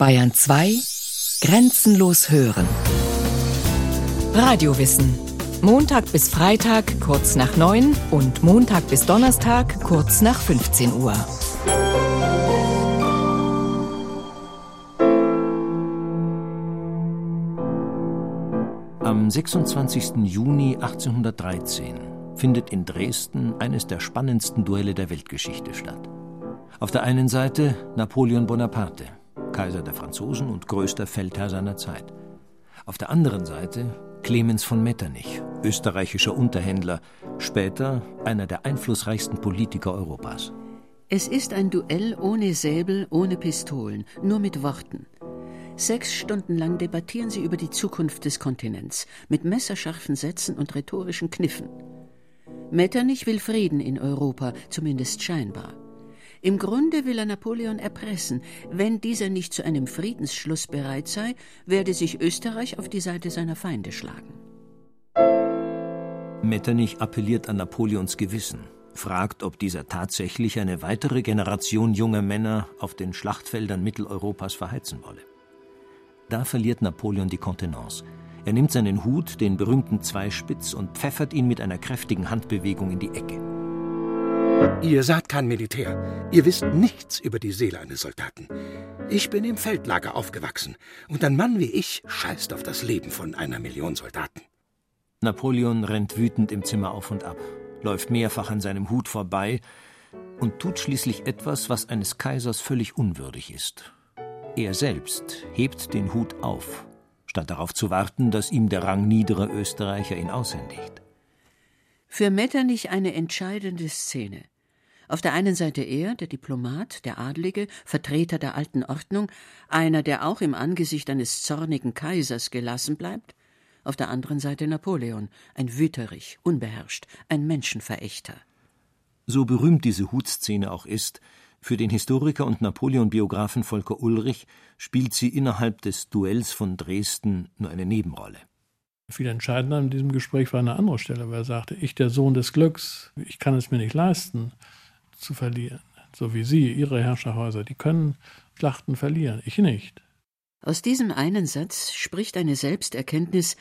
Bayern 2 Grenzenlos hören. Radiowissen. Montag bis Freitag kurz nach 9 und Montag bis Donnerstag kurz nach 15 Uhr. Am 26. Juni 1813 findet in Dresden eines der spannendsten Duelle der Weltgeschichte statt. Auf der einen Seite Napoleon Bonaparte, Kaiser der Franzosen und größter Feldherr seiner Zeit. Auf der anderen Seite Clemens von Metternich, österreichischer Unterhändler, später einer der einflussreichsten Politiker Europas. Es ist ein Duell ohne Säbel, ohne Pistolen, nur mit Worten. Sechs Stunden lang debattieren sie über die Zukunft des Kontinents, mit messerscharfen Sätzen und rhetorischen Kniffen. Metternich will Frieden in Europa, zumindest scheinbar. Im Grunde will er Napoleon erpressen. Wenn dieser nicht zu einem Friedensschluss bereit sei, werde sich Österreich auf die Seite seiner Feinde schlagen. Metternich appelliert an Napoleons Gewissen, fragt, ob dieser tatsächlich eine weitere Generation junger Männer auf den Schlachtfeldern Mitteleuropas verheizen wolle. Da verliert Napoleon die Kontenance. Er nimmt seinen Hut, den berühmten Zweispitz, und pfeffert ihn mit einer kräftigen Handbewegung in die Ecke. Ihr seid kein Militär. Ihr wisst nichts über die Seele eines Soldaten. Ich bin im Feldlager aufgewachsen, und ein Mann wie ich scheißt auf das Leben von einer Million Soldaten. Napoleon rennt wütend im Zimmer auf und ab, läuft mehrfach an seinem Hut vorbei und tut schließlich etwas, was eines Kaisers völlig unwürdig ist. Er selbst hebt den Hut auf, statt darauf zu warten, dass ihm der rangniedere Österreicher ihn aushändigt. Für Metternich eine entscheidende Szene. Auf der einen Seite er, der Diplomat, der Adlige, Vertreter der alten Ordnung, einer, der auch im Angesicht eines zornigen Kaisers gelassen bleibt, auf der anderen Seite Napoleon, ein Wüterich, unbeherrscht, ein Menschenverächter. So berühmt diese Hutszene auch ist, für den Historiker und Napoleon-Biografen Volker Ulrich spielt sie innerhalb des Duells von Dresden nur eine Nebenrolle. Viel entscheidender in diesem Gespräch war eine andere Stelle, wo er sagte, ich der Sohn des Glücks, ich kann es mir nicht leisten, zu verlieren. So wie Sie, Ihre Herrscherhäuser, die können Schlachten verlieren, ich nicht. Aus diesem einen Satz spricht eine Selbsterkenntnis,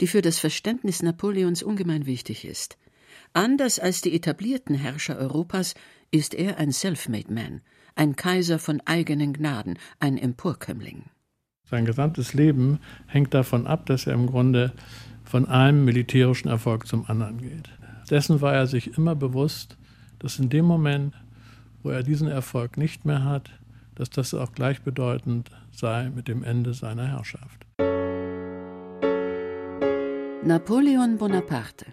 die für das Verständnis Napoleons ungemein wichtig ist. Anders als die etablierten Herrscher Europas ist er ein Self-made Man, ein Kaiser von eigenen Gnaden, ein Emporkömmling. Sein gesamtes Leben hängt davon ab, dass er im Grunde von einem militärischen Erfolg zum anderen geht. Dessen war er sich immer bewusst, dass in dem Moment, wo er diesen Erfolg nicht mehr hat, dass das auch gleichbedeutend sei mit dem Ende seiner Herrschaft. Napoleon Bonaparte,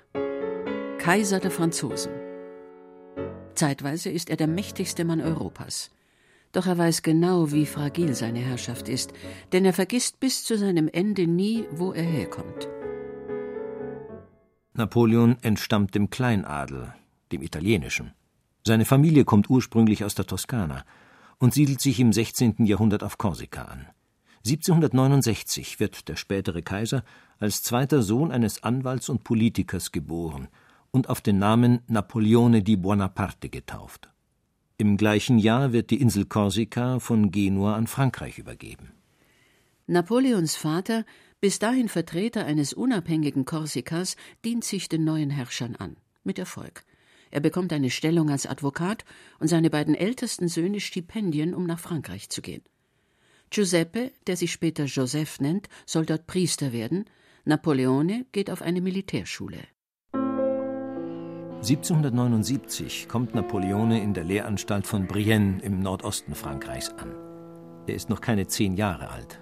Kaiser der Franzosen. Zeitweise ist er der mächtigste Mann Europas. Doch er weiß genau, wie fragil seine Herrschaft ist, denn er vergisst bis zu seinem Ende nie, wo er herkommt. Napoleon entstammt dem Kleinadel, dem italienischen. Seine Familie kommt ursprünglich aus der Toskana und siedelt sich im 16. Jahrhundert auf Korsika an. 1769 wird der spätere Kaiser als zweiter Sohn eines Anwalts und Politikers geboren und auf den Namen Napoleone di Buonaparte getauft. Im gleichen Jahr wird die Insel Korsika von Genua an Frankreich übergeben. Napoleons Vater, bis dahin Vertreter eines unabhängigen Korsikas, dient sich den neuen Herrschern an. Mit Erfolg. Er bekommt eine Stellung als Advokat und seine beiden ältesten Söhne Stipendien, um nach Frankreich zu gehen. Giuseppe, der sich später Joseph nennt, soll dort Priester werden. Napoleone geht auf eine Militärschule. 1779 kommt Napoleone in der Lehranstalt von Brienne im Nordosten Frankreichs an. Er ist noch keine zehn Jahre alt.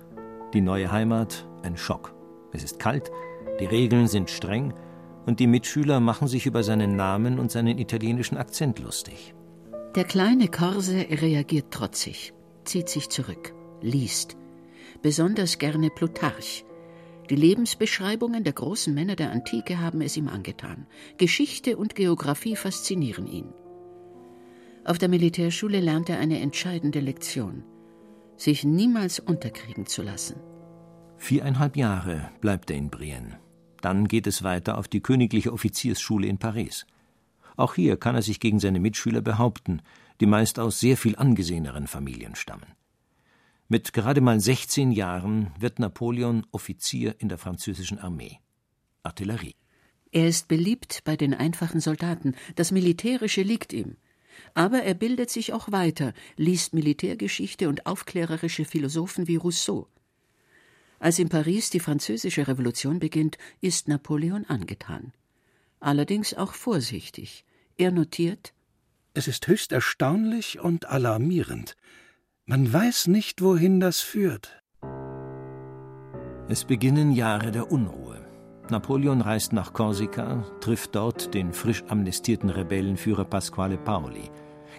Die neue Heimat ein Schock. Es ist kalt, die Regeln sind streng und die Mitschüler machen sich über seinen Namen und seinen italienischen Akzent lustig. Der kleine Korse reagiert trotzig, zieht sich zurück, liest. Besonders gerne Plutarch. Die Lebensbeschreibungen der großen Männer der Antike haben es ihm angetan. Geschichte und Geographie faszinieren ihn. Auf der Militärschule lernt er eine entscheidende Lektion: sich niemals unterkriegen zu lassen. Viereinhalb Jahre bleibt er in Brienne. Dann geht es weiter auf die Königliche Offiziersschule in Paris. Auch hier kann er sich gegen seine Mitschüler behaupten, die meist aus sehr viel angeseheneren Familien stammen. Mit gerade mal 16 Jahren wird Napoleon Offizier in der französischen Armee. Artillerie. Er ist beliebt bei den einfachen Soldaten, das Militärische liegt ihm. Aber er bildet sich auch weiter, liest Militärgeschichte und aufklärerische Philosophen wie Rousseau. Als in Paris die französische Revolution beginnt, ist Napoleon angetan. Allerdings auch vorsichtig. Er notiert Es ist höchst erstaunlich und alarmierend. Man weiß nicht, wohin das führt. Es beginnen Jahre der Unruhe. Napoleon reist nach Korsika, trifft dort den frisch amnestierten Rebellenführer Pasquale Paoli,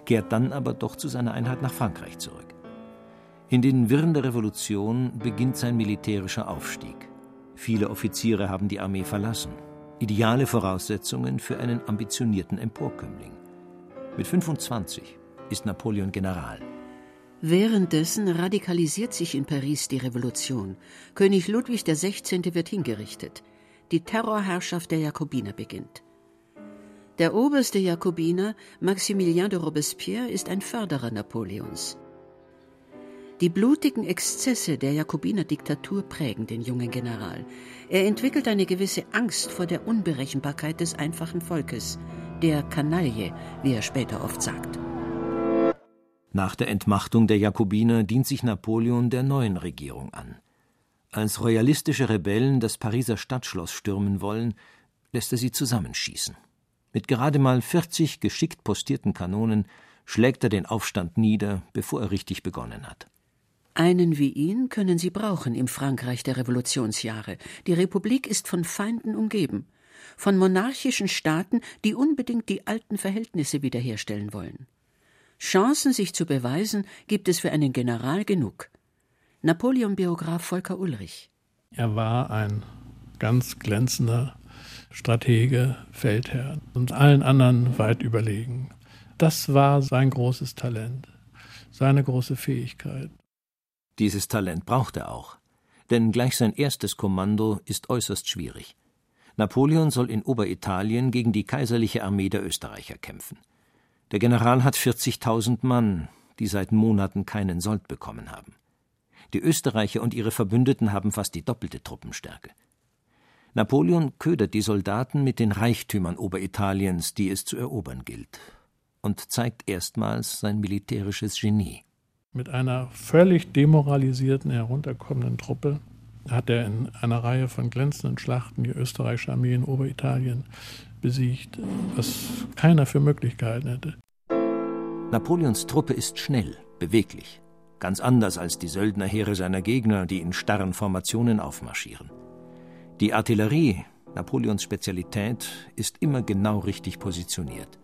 kehrt dann aber doch zu seiner Einheit nach Frankreich zurück. In den Wirren der Revolution beginnt sein militärischer Aufstieg. Viele Offiziere haben die Armee verlassen. Ideale Voraussetzungen für einen ambitionierten Emporkömmling. Mit 25 ist Napoleon General. Währenddessen radikalisiert sich in Paris die Revolution. König Ludwig XVI. wird hingerichtet. Die Terrorherrschaft der Jakobiner beginnt. Der oberste Jakobiner, Maximilien de Robespierre, ist ein Förderer Napoleons. Die blutigen Exzesse der Jakobiner-Diktatur prägen den jungen General. Er entwickelt eine gewisse Angst vor der Unberechenbarkeit des einfachen Volkes, der Kanaille, wie er später oft sagt. Nach der Entmachtung der Jakobiner dient sich Napoleon der neuen Regierung an. Als royalistische Rebellen das Pariser Stadtschloss stürmen wollen, lässt er sie zusammenschießen. Mit gerade mal 40 geschickt postierten Kanonen schlägt er den Aufstand nieder, bevor er richtig begonnen hat. Einen wie ihn können sie brauchen im Frankreich der Revolutionsjahre. Die Republik ist von Feinden umgeben, von monarchischen Staaten, die unbedingt die alten Verhältnisse wiederherstellen wollen. Chancen, sich zu beweisen, gibt es für einen General genug. Napoleon-Biograf Volker Ulrich. Er war ein ganz glänzender Stratege, Feldherr und allen anderen weit überlegen. Das war sein großes Talent, seine große Fähigkeit. Dieses Talent braucht er auch, denn gleich sein erstes Kommando ist äußerst schwierig. Napoleon soll in Oberitalien gegen die kaiserliche Armee der Österreicher kämpfen. Der General hat 40.000 Mann, die seit Monaten keinen Sold bekommen haben. Die Österreicher und ihre Verbündeten haben fast die doppelte Truppenstärke. Napoleon ködert die Soldaten mit den Reichtümern Oberitaliens, die es zu erobern gilt, und zeigt erstmals sein militärisches Genie. Mit einer völlig demoralisierten, herunterkommenden Truppe hat er in einer Reihe von glänzenden Schlachten die österreichische Armee in Oberitalien besiegt, was keiner für möglich gehalten hätte. Napoleons Truppe ist schnell, beweglich, ganz anders als die Söldnerheere seiner Gegner, die in starren Formationen aufmarschieren. Die Artillerie, Napoleons Spezialität, ist immer genau richtig positioniert.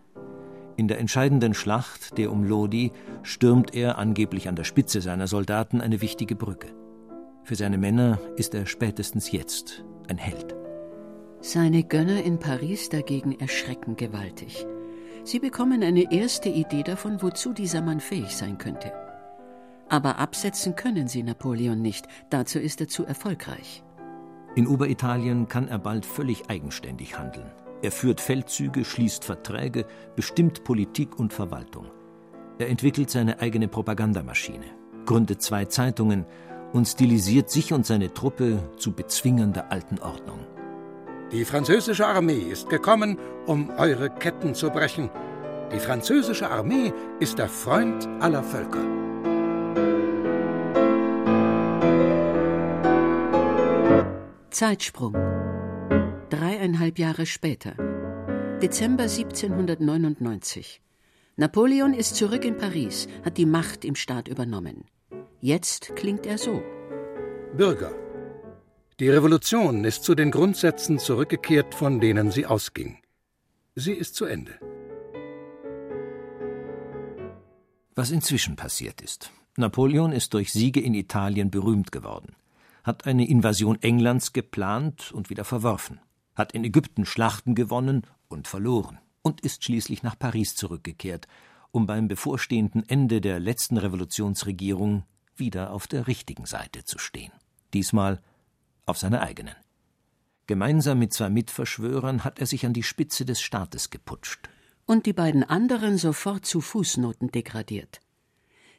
In der entscheidenden Schlacht, der um Lodi, stürmt er angeblich an der Spitze seiner Soldaten eine wichtige Brücke. Für seine Männer ist er spätestens jetzt ein Held. Seine Gönner in Paris dagegen erschrecken gewaltig. Sie bekommen eine erste Idee davon, wozu dieser Mann fähig sein könnte. Aber absetzen können sie Napoleon nicht, dazu ist er zu erfolgreich. In Oberitalien kann er bald völlig eigenständig handeln. Er führt Feldzüge, schließt Verträge, bestimmt Politik und Verwaltung. Er entwickelt seine eigene Propagandamaschine, gründet zwei Zeitungen und stilisiert sich und seine Truppe zu bezwingender alten Ordnung. Die französische Armee ist gekommen, um eure Ketten zu brechen. Die französische Armee ist der Freund aller Völker. Zeitsprung. Dreieinhalb Jahre später. Dezember 1799. Napoleon ist zurück in Paris, hat die Macht im Staat übernommen. Jetzt klingt er so. Bürger, die Revolution ist zu den Grundsätzen zurückgekehrt, von denen sie ausging. Sie ist zu Ende. Was inzwischen passiert ist. Napoleon ist durch Siege in Italien berühmt geworden, hat eine Invasion Englands geplant und wieder verworfen, hat in Ägypten Schlachten gewonnen und verloren und ist schließlich nach Paris zurückgekehrt, um beim bevorstehenden Ende der letzten Revolutionsregierung wieder auf der richtigen Seite zu stehen. Diesmal auf seiner eigenen. Gemeinsam mit zwei Mitverschwörern hat er sich an die Spitze des Staates geputscht. Und die beiden anderen sofort zu Fußnoten degradiert.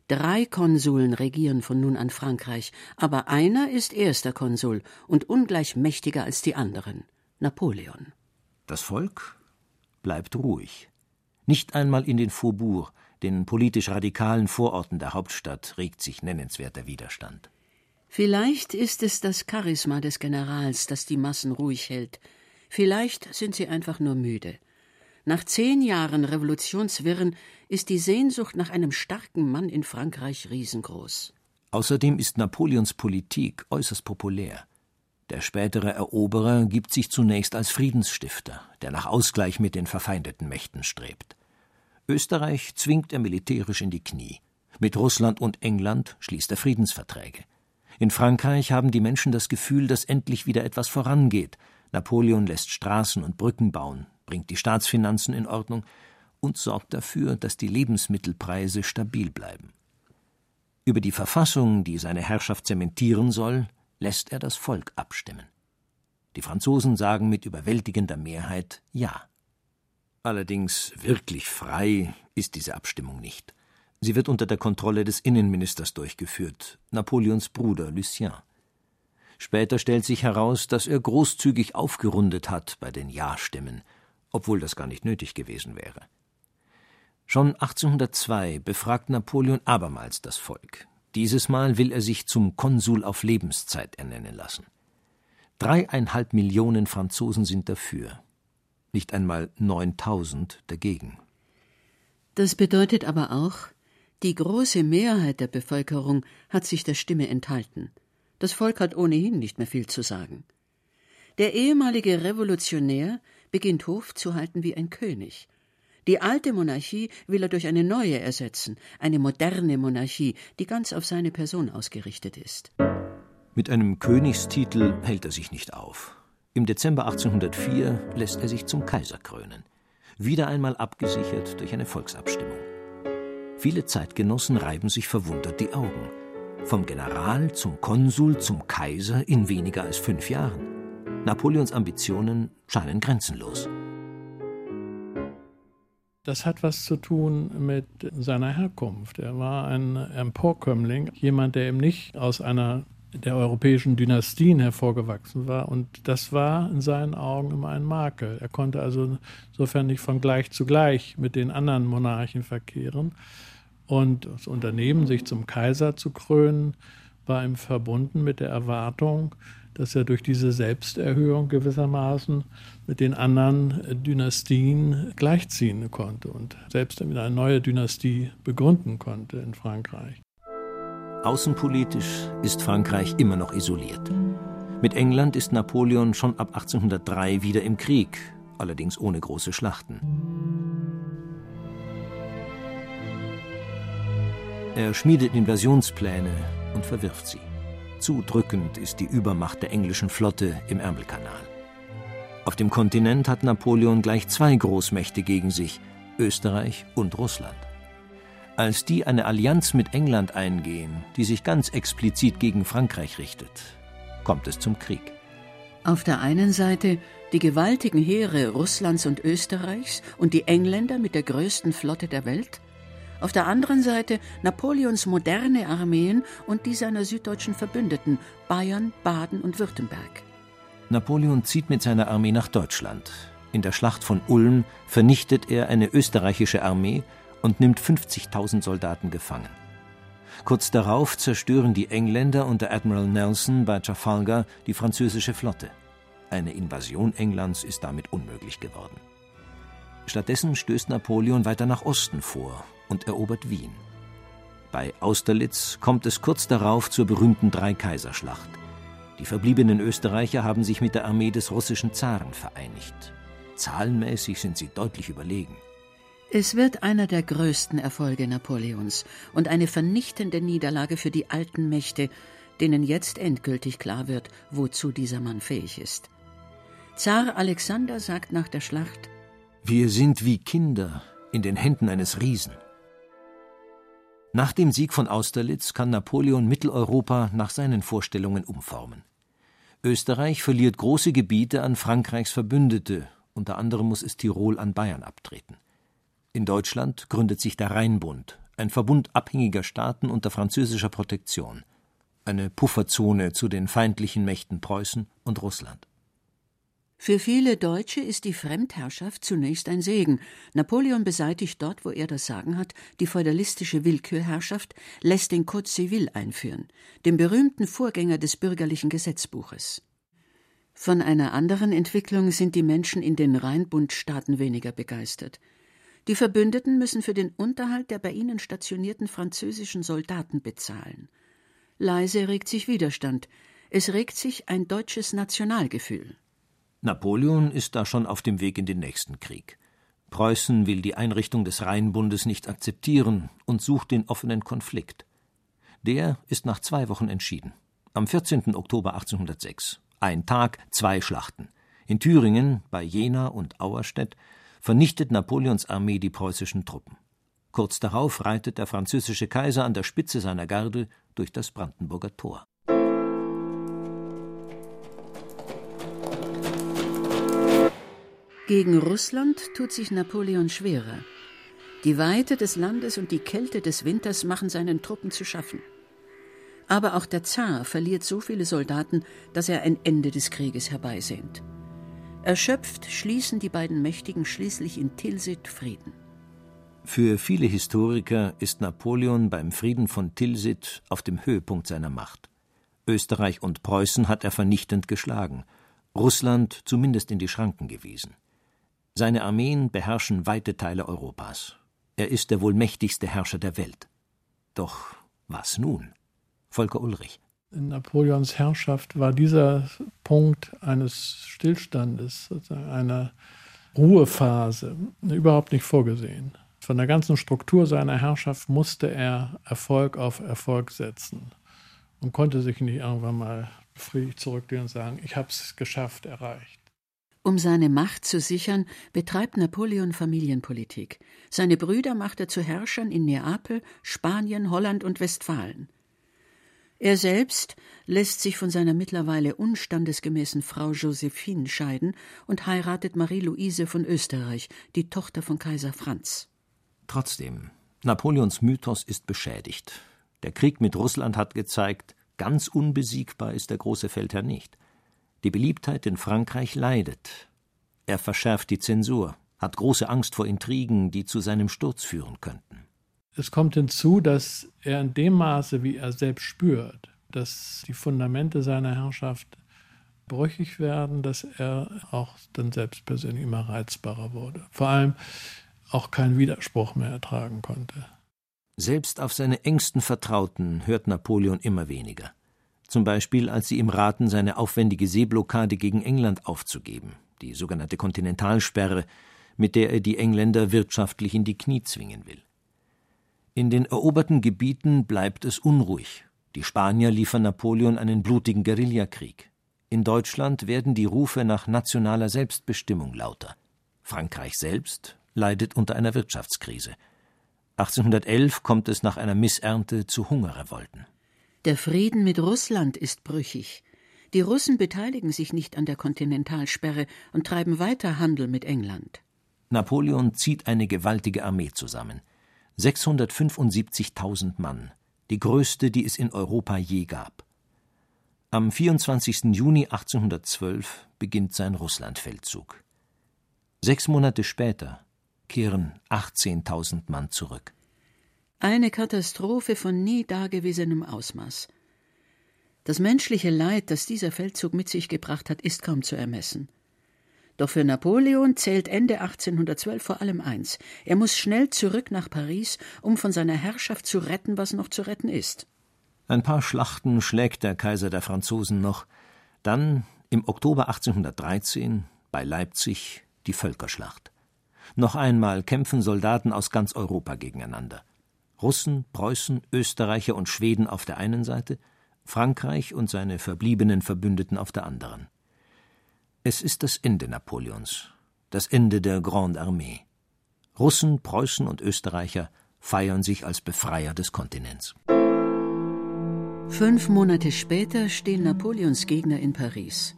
Drei Konsuln regieren von nun an Frankreich, aber einer ist erster Konsul und ungleich mächtiger als die anderen Napoleon. Das Volk bleibt ruhig. Nicht einmal in den Faubourgs, den politisch radikalen Vororten der Hauptstadt, regt sich nennenswerter Widerstand. Vielleicht ist es das Charisma des Generals, das die Massen ruhig hält. Vielleicht sind sie einfach nur müde. Nach zehn Jahren Revolutionswirren ist die Sehnsucht nach einem starken Mann in Frankreich riesengroß. Außerdem ist Napoleons Politik äußerst populär. Der spätere Eroberer gibt sich zunächst als Friedensstifter, der nach Ausgleich mit den verfeindeten Mächten strebt. Österreich zwingt er militärisch in die Knie. Mit Russland und England schließt er Friedensverträge. In Frankreich haben die Menschen das Gefühl, dass endlich wieder etwas vorangeht. Napoleon lässt Straßen und Brücken bauen, bringt die Staatsfinanzen in Ordnung und sorgt dafür, dass die Lebensmittelpreise stabil bleiben. Über die Verfassung, die seine Herrschaft zementieren soll, lässt er das Volk abstimmen. Die Franzosen sagen mit überwältigender Mehrheit Ja. Allerdings wirklich frei ist diese Abstimmung nicht. Sie wird unter der Kontrolle des Innenministers durchgeführt, Napoleons Bruder Lucien. Später stellt sich heraus, dass er großzügig aufgerundet hat bei den Ja-Stimmen, obwohl das gar nicht nötig gewesen wäre. Schon 1802 befragt Napoleon abermals das Volk. Dieses Mal will er sich zum Konsul auf Lebenszeit ernennen lassen. Dreieinhalb Millionen Franzosen sind dafür, nicht einmal 9000 dagegen. Das bedeutet aber auch, die große Mehrheit der Bevölkerung hat sich der Stimme enthalten. Das Volk hat ohnehin nicht mehr viel zu sagen. Der ehemalige Revolutionär beginnt Hof zu halten wie ein König. Die alte Monarchie will er durch eine neue ersetzen, eine moderne Monarchie, die ganz auf seine Person ausgerichtet ist. Mit einem Königstitel hält er sich nicht auf. Im Dezember 1804 lässt er sich zum Kaiser krönen, wieder einmal abgesichert durch eine Volksabstimmung. Viele Zeitgenossen reiben sich verwundert die Augen. Vom General zum Konsul zum Kaiser in weniger als fünf Jahren. Napoleons Ambitionen scheinen grenzenlos. Das hat was zu tun mit seiner Herkunft. Er war ein Emporkömmling, jemand, der eben nicht aus einer der europäischen Dynastien hervorgewachsen war. Und das war in seinen Augen immer ein Makel. Er konnte also insofern nicht von gleich zu gleich mit den anderen Monarchen verkehren. Und das Unternehmen, sich zum Kaiser zu krönen, war ihm verbunden mit der Erwartung, dass er durch diese Selbsterhöhung gewissermaßen mit den anderen Dynastien gleichziehen konnte und selbst eine neue Dynastie begründen konnte in Frankreich. Außenpolitisch ist Frankreich immer noch isoliert. Mit England ist Napoleon schon ab 1803 wieder im Krieg, allerdings ohne große Schlachten. Er schmiedet Invasionspläne und verwirft sie. Zu drückend ist die Übermacht der englischen Flotte im Ärmelkanal. Auf dem Kontinent hat Napoleon gleich zwei Großmächte gegen sich, Österreich und Russland. Als die eine Allianz mit England eingehen, die sich ganz explizit gegen Frankreich richtet, kommt es zum Krieg. Auf der einen Seite die gewaltigen Heere Russlands und Österreichs und die Engländer mit der größten Flotte der Welt, auf der anderen Seite Napoleons moderne Armeen und die seiner süddeutschen Verbündeten Bayern, Baden und Württemberg. Napoleon zieht mit seiner Armee nach Deutschland. In der Schlacht von Ulm vernichtet er eine österreichische Armee und nimmt 50.000 Soldaten gefangen. Kurz darauf zerstören die Engländer unter Admiral Nelson bei Trafalgar die französische Flotte. Eine Invasion Englands ist damit unmöglich geworden. Stattdessen stößt Napoleon weiter nach Osten vor und erobert Wien. Bei Austerlitz kommt es kurz darauf zur berühmten Dreikaiserschlacht. Die verbliebenen Österreicher haben sich mit der Armee des russischen Zaren vereinigt. Zahlenmäßig sind sie deutlich überlegen. Es wird einer der größten Erfolge Napoleons und eine vernichtende Niederlage für die alten Mächte, denen jetzt endgültig klar wird, wozu dieser Mann fähig ist. Zar Alexander sagt nach der Schlacht Wir sind wie Kinder in den Händen eines Riesen. Nach dem Sieg von Austerlitz kann Napoleon Mitteleuropa nach seinen Vorstellungen umformen. Österreich verliert große Gebiete an Frankreichs Verbündete, unter anderem muss es Tirol an Bayern abtreten. In Deutschland gründet sich der Rheinbund, ein Verbund abhängiger Staaten unter französischer Protektion, eine Pufferzone zu den feindlichen Mächten Preußen und Russland. Für viele Deutsche ist die Fremdherrschaft zunächst ein Segen. Napoleon beseitigt dort, wo er das Sagen hat, die feudalistische Willkürherrschaft, lässt den Code Civil einführen, den berühmten Vorgänger des bürgerlichen Gesetzbuches. Von einer anderen Entwicklung sind die Menschen in den Rheinbundstaaten weniger begeistert. Die Verbündeten müssen für den Unterhalt der bei ihnen stationierten französischen Soldaten bezahlen. Leise regt sich Widerstand. Es regt sich ein deutsches Nationalgefühl. Napoleon ist da schon auf dem Weg in den nächsten Krieg. Preußen will die Einrichtung des Rheinbundes nicht akzeptieren und sucht den offenen Konflikt. Der ist nach zwei Wochen entschieden. Am 14. Oktober 1806. Ein Tag, zwei Schlachten. In Thüringen, bei Jena und Auerstedt, vernichtet Napoleons Armee die preußischen Truppen. Kurz darauf reitet der französische Kaiser an der Spitze seiner Garde durch das Brandenburger Tor. Gegen Russland tut sich Napoleon schwerer. Die Weite des Landes und die Kälte des Winters machen seinen Truppen zu schaffen. Aber auch der Zar verliert so viele Soldaten, dass er ein Ende des Krieges herbeisehnt. Erschöpft schließen die beiden Mächtigen schließlich in Tilsit Frieden. Für viele Historiker ist Napoleon beim Frieden von Tilsit auf dem Höhepunkt seiner Macht. Österreich und Preußen hat er vernichtend geschlagen, Russland zumindest in die Schranken gewiesen. Seine Armeen beherrschen weite Teile Europas. Er ist der wohl mächtigste Herrscher der Welt. Doch was nun? Volker Ulrich. In Napoleons Herrschaft war dieser Punkt eines Stillstandes, einer Ruhephase, überhaupt nicht vorgesehen. Von der ganzen Struktur seiner Herrschaft musste er Erfolg auf Erfolg setzen und konnte sich nicht irgendwann mal befriedigt zurücklehnen und sagen, ich habe es geschafft, erreicht. Um seine Macht zu sichern, betreibt Napoleon Familienpolitik. Seine Brüder macht er zu Herrschern in Neapel, Spanien, Holland und Westfalen. Er selbst lässt sich von seiner mittlerweile unstandesgemäßen Frau Josephine scheiden und heiratet Marie-Louise von Österreich, die Tochter von Kaiser Franz. Trotzdem, Napoleons Mythos ist beschädigt. Der Krieg mit Russland hat gezeigt, ganz unbesiegbar ist der große Feldherr nicht. Die Beliebtheit in Frankreich leidet. Er verschärft die Zensur, hat große Angst vor Intrigen, die zu seinem Sturz führen könnten. Es kommt hinzu, dass er in dem Maße, wie er selbst spürt, dass die Fundamente seiner Herrschaft brüchig werden, dass er auch dann selbst persönlich immer reizbarer wurde. Vor allem auch keinen Widerspruch mehr ertragen konnte. Selbst auf seine engsten Vertrauten hört Napoleon immer weniger zum Beispiel als sie ihm raten, seine aufwendige Seeblockade gegen England aufzugeben, die sogenannte Kontinentalsperre, mit der er die Engländer wirtschaftlich in die Knie zwingen will. In den eroberten Gebieten bleibt es unruhig. Die Spanier liefern Napoleon einen blutigen Guerillakrieg. In Deutschland werden die Rufe nach nationaler Selbstbestimmung lauter. Frankreich selbst leidet unter einer Wirtschaftskrise. 1811 kommt es nach einer Missernte zu Hungerrevolten. Der Frieden mit Russland ist brüchig. Die Russen beteiligen sich nicht an der Kontinentalsperre und treiben weiter Handel mit England. Napoleon zieht eine gewaltige Armee zusammen. 675.000 Mann, die größte, die es in Europa je gab. Am 24. Juni 1812 beginnt sein Russlandfeldzug. Sechs Monate später kehren 18.000 Mann zurück. Eine Katastrophe von nie dagewesenem Ausmaß. Das menschliche Leid, das dieser Feldzug mit sich gebracht hat, ist kaum zu ermessen. Doch für Napoleon zählt Ende 1812 vor allem eins: Er muss schnell zurück nach Paris, um von seiner Herrschaft zu retten, was noch zu retten ist. Ein paar Schlachten schlägt der Kaiser der Franzosen noch. Dann, im Oktober 1813, bei Leipzig, die Völkerschlacht. Noch einmal kämpfen Soldaten aus ganz Europa gegeneinander. Russen, Preußen, Österreicher und Schweden auf der einen Seite, Frankreich und seine verbliebenen Verbündeten auf der anderen. Es ist das Ende Napoleons, das Ende der Grande Armee. Russen, Preußen und Österreicher feiern sich als Befreier des Kontinents. Fünf Monate später stehen Napoleons Gegner in Paris.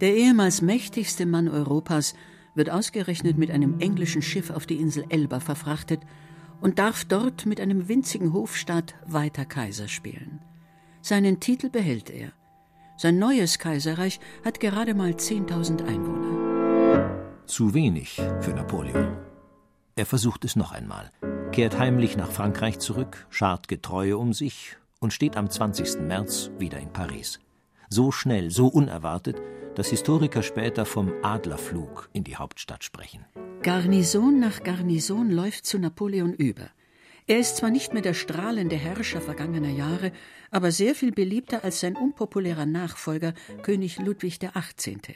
Der ehemals mächtigste Mann Europas wird ausgerechnet mit einem englischen Schiff auf die Insel Elba verfrachtet und darf dort mit einem winzigen Hofstaat weiter Kaiser spielen. Seinen Titel behält er. Sein neues Kaiserreich hat gerade mal 10.000 Einwohner. Zu wenig für Napoleon. Er versucht es noch einmal, kehrt heimlich nach Frankreich zurück, schart Getreue um sich und steht am 20. März wieder in Paris. So schnell, so unerwartet, dass Historiker später vom Adlerflug in die Hauptstadt sprechen. Garnison nach Garnison läuft zu Napoleon über. Er ist zwar nicht mehr der strahlende Herrscher vergangener Jahre, aber sehr viel beliebter als sein unpopulärer Nachfolger König Ludwig XVIII.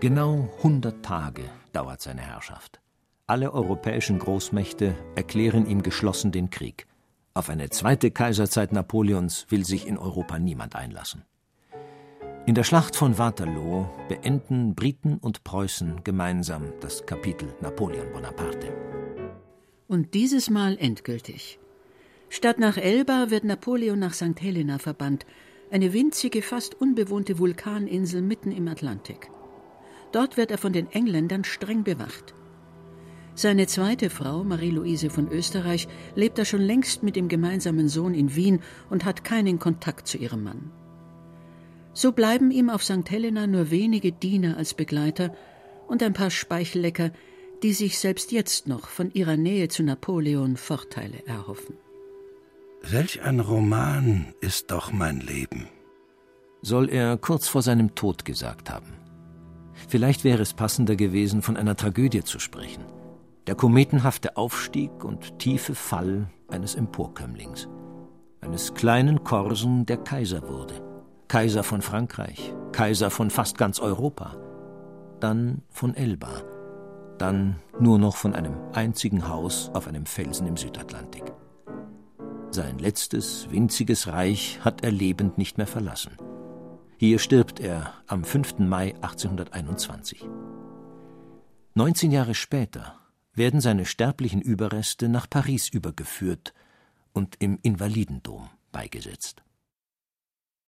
Genau 100 Tage dauert seine Herrschaft. Alle europäischen Großmächte erklären ihm geschlossen den Krieg. Auf eine zweite Kaiserzeit Napoleons will sich in Europa niemand einlassen. In der Schlacht von Waterloo beenden Briten und Preußen gemeinsam das Kapitel Napoleon Bonaparte. Und dieses Mal endgültig. Statt nach Elba wird Napoleon nach St. Helena verbannt, eine winzige, fast unbewohnte Vulkaninsel mitten im Atlantik. Dort wird er von den Engländern streng bewacht. Seine zweite Frau, Marie-Louise von Österreich, lebt da schon längst mit dem gemeinsamen Sohn in Wien und hat keinen Kontakt zu ihrem Mann. So bleiben ihm auf St. Helena nur wenige Diener als Begleiter und ein paar Speichellecker, die sich selbst jetzt noch von ihrer Nähe zu Napoleon Vorteile erhoffen. Welch ein Roman ist doch mein Leben. Soll er kurz vor seinem Tod gesagt haben. Vielleicht wäre es passender gewesen, von einer Tragödie zu sprechen. Der kometenhafte Aufstieg und tiefe Fall eines Emporkömmlings. Eines kleinen Korsen, der Kaiser wurde. Kaiser von Frankreich, Kaiser von fast ganz Europa, dann von Elba, dann nur noch von einem einzigen Haus auf einem Felsen im Südatlantik. Sein letztes, winziges Reich hat er lebend nicht mehr verlassen. Hier stirbt er am 5. Mai 1821. 19 Jahre später werden seine sterblichen Überreste nach Paris übergeführt und im Invalidendom beigesetzt.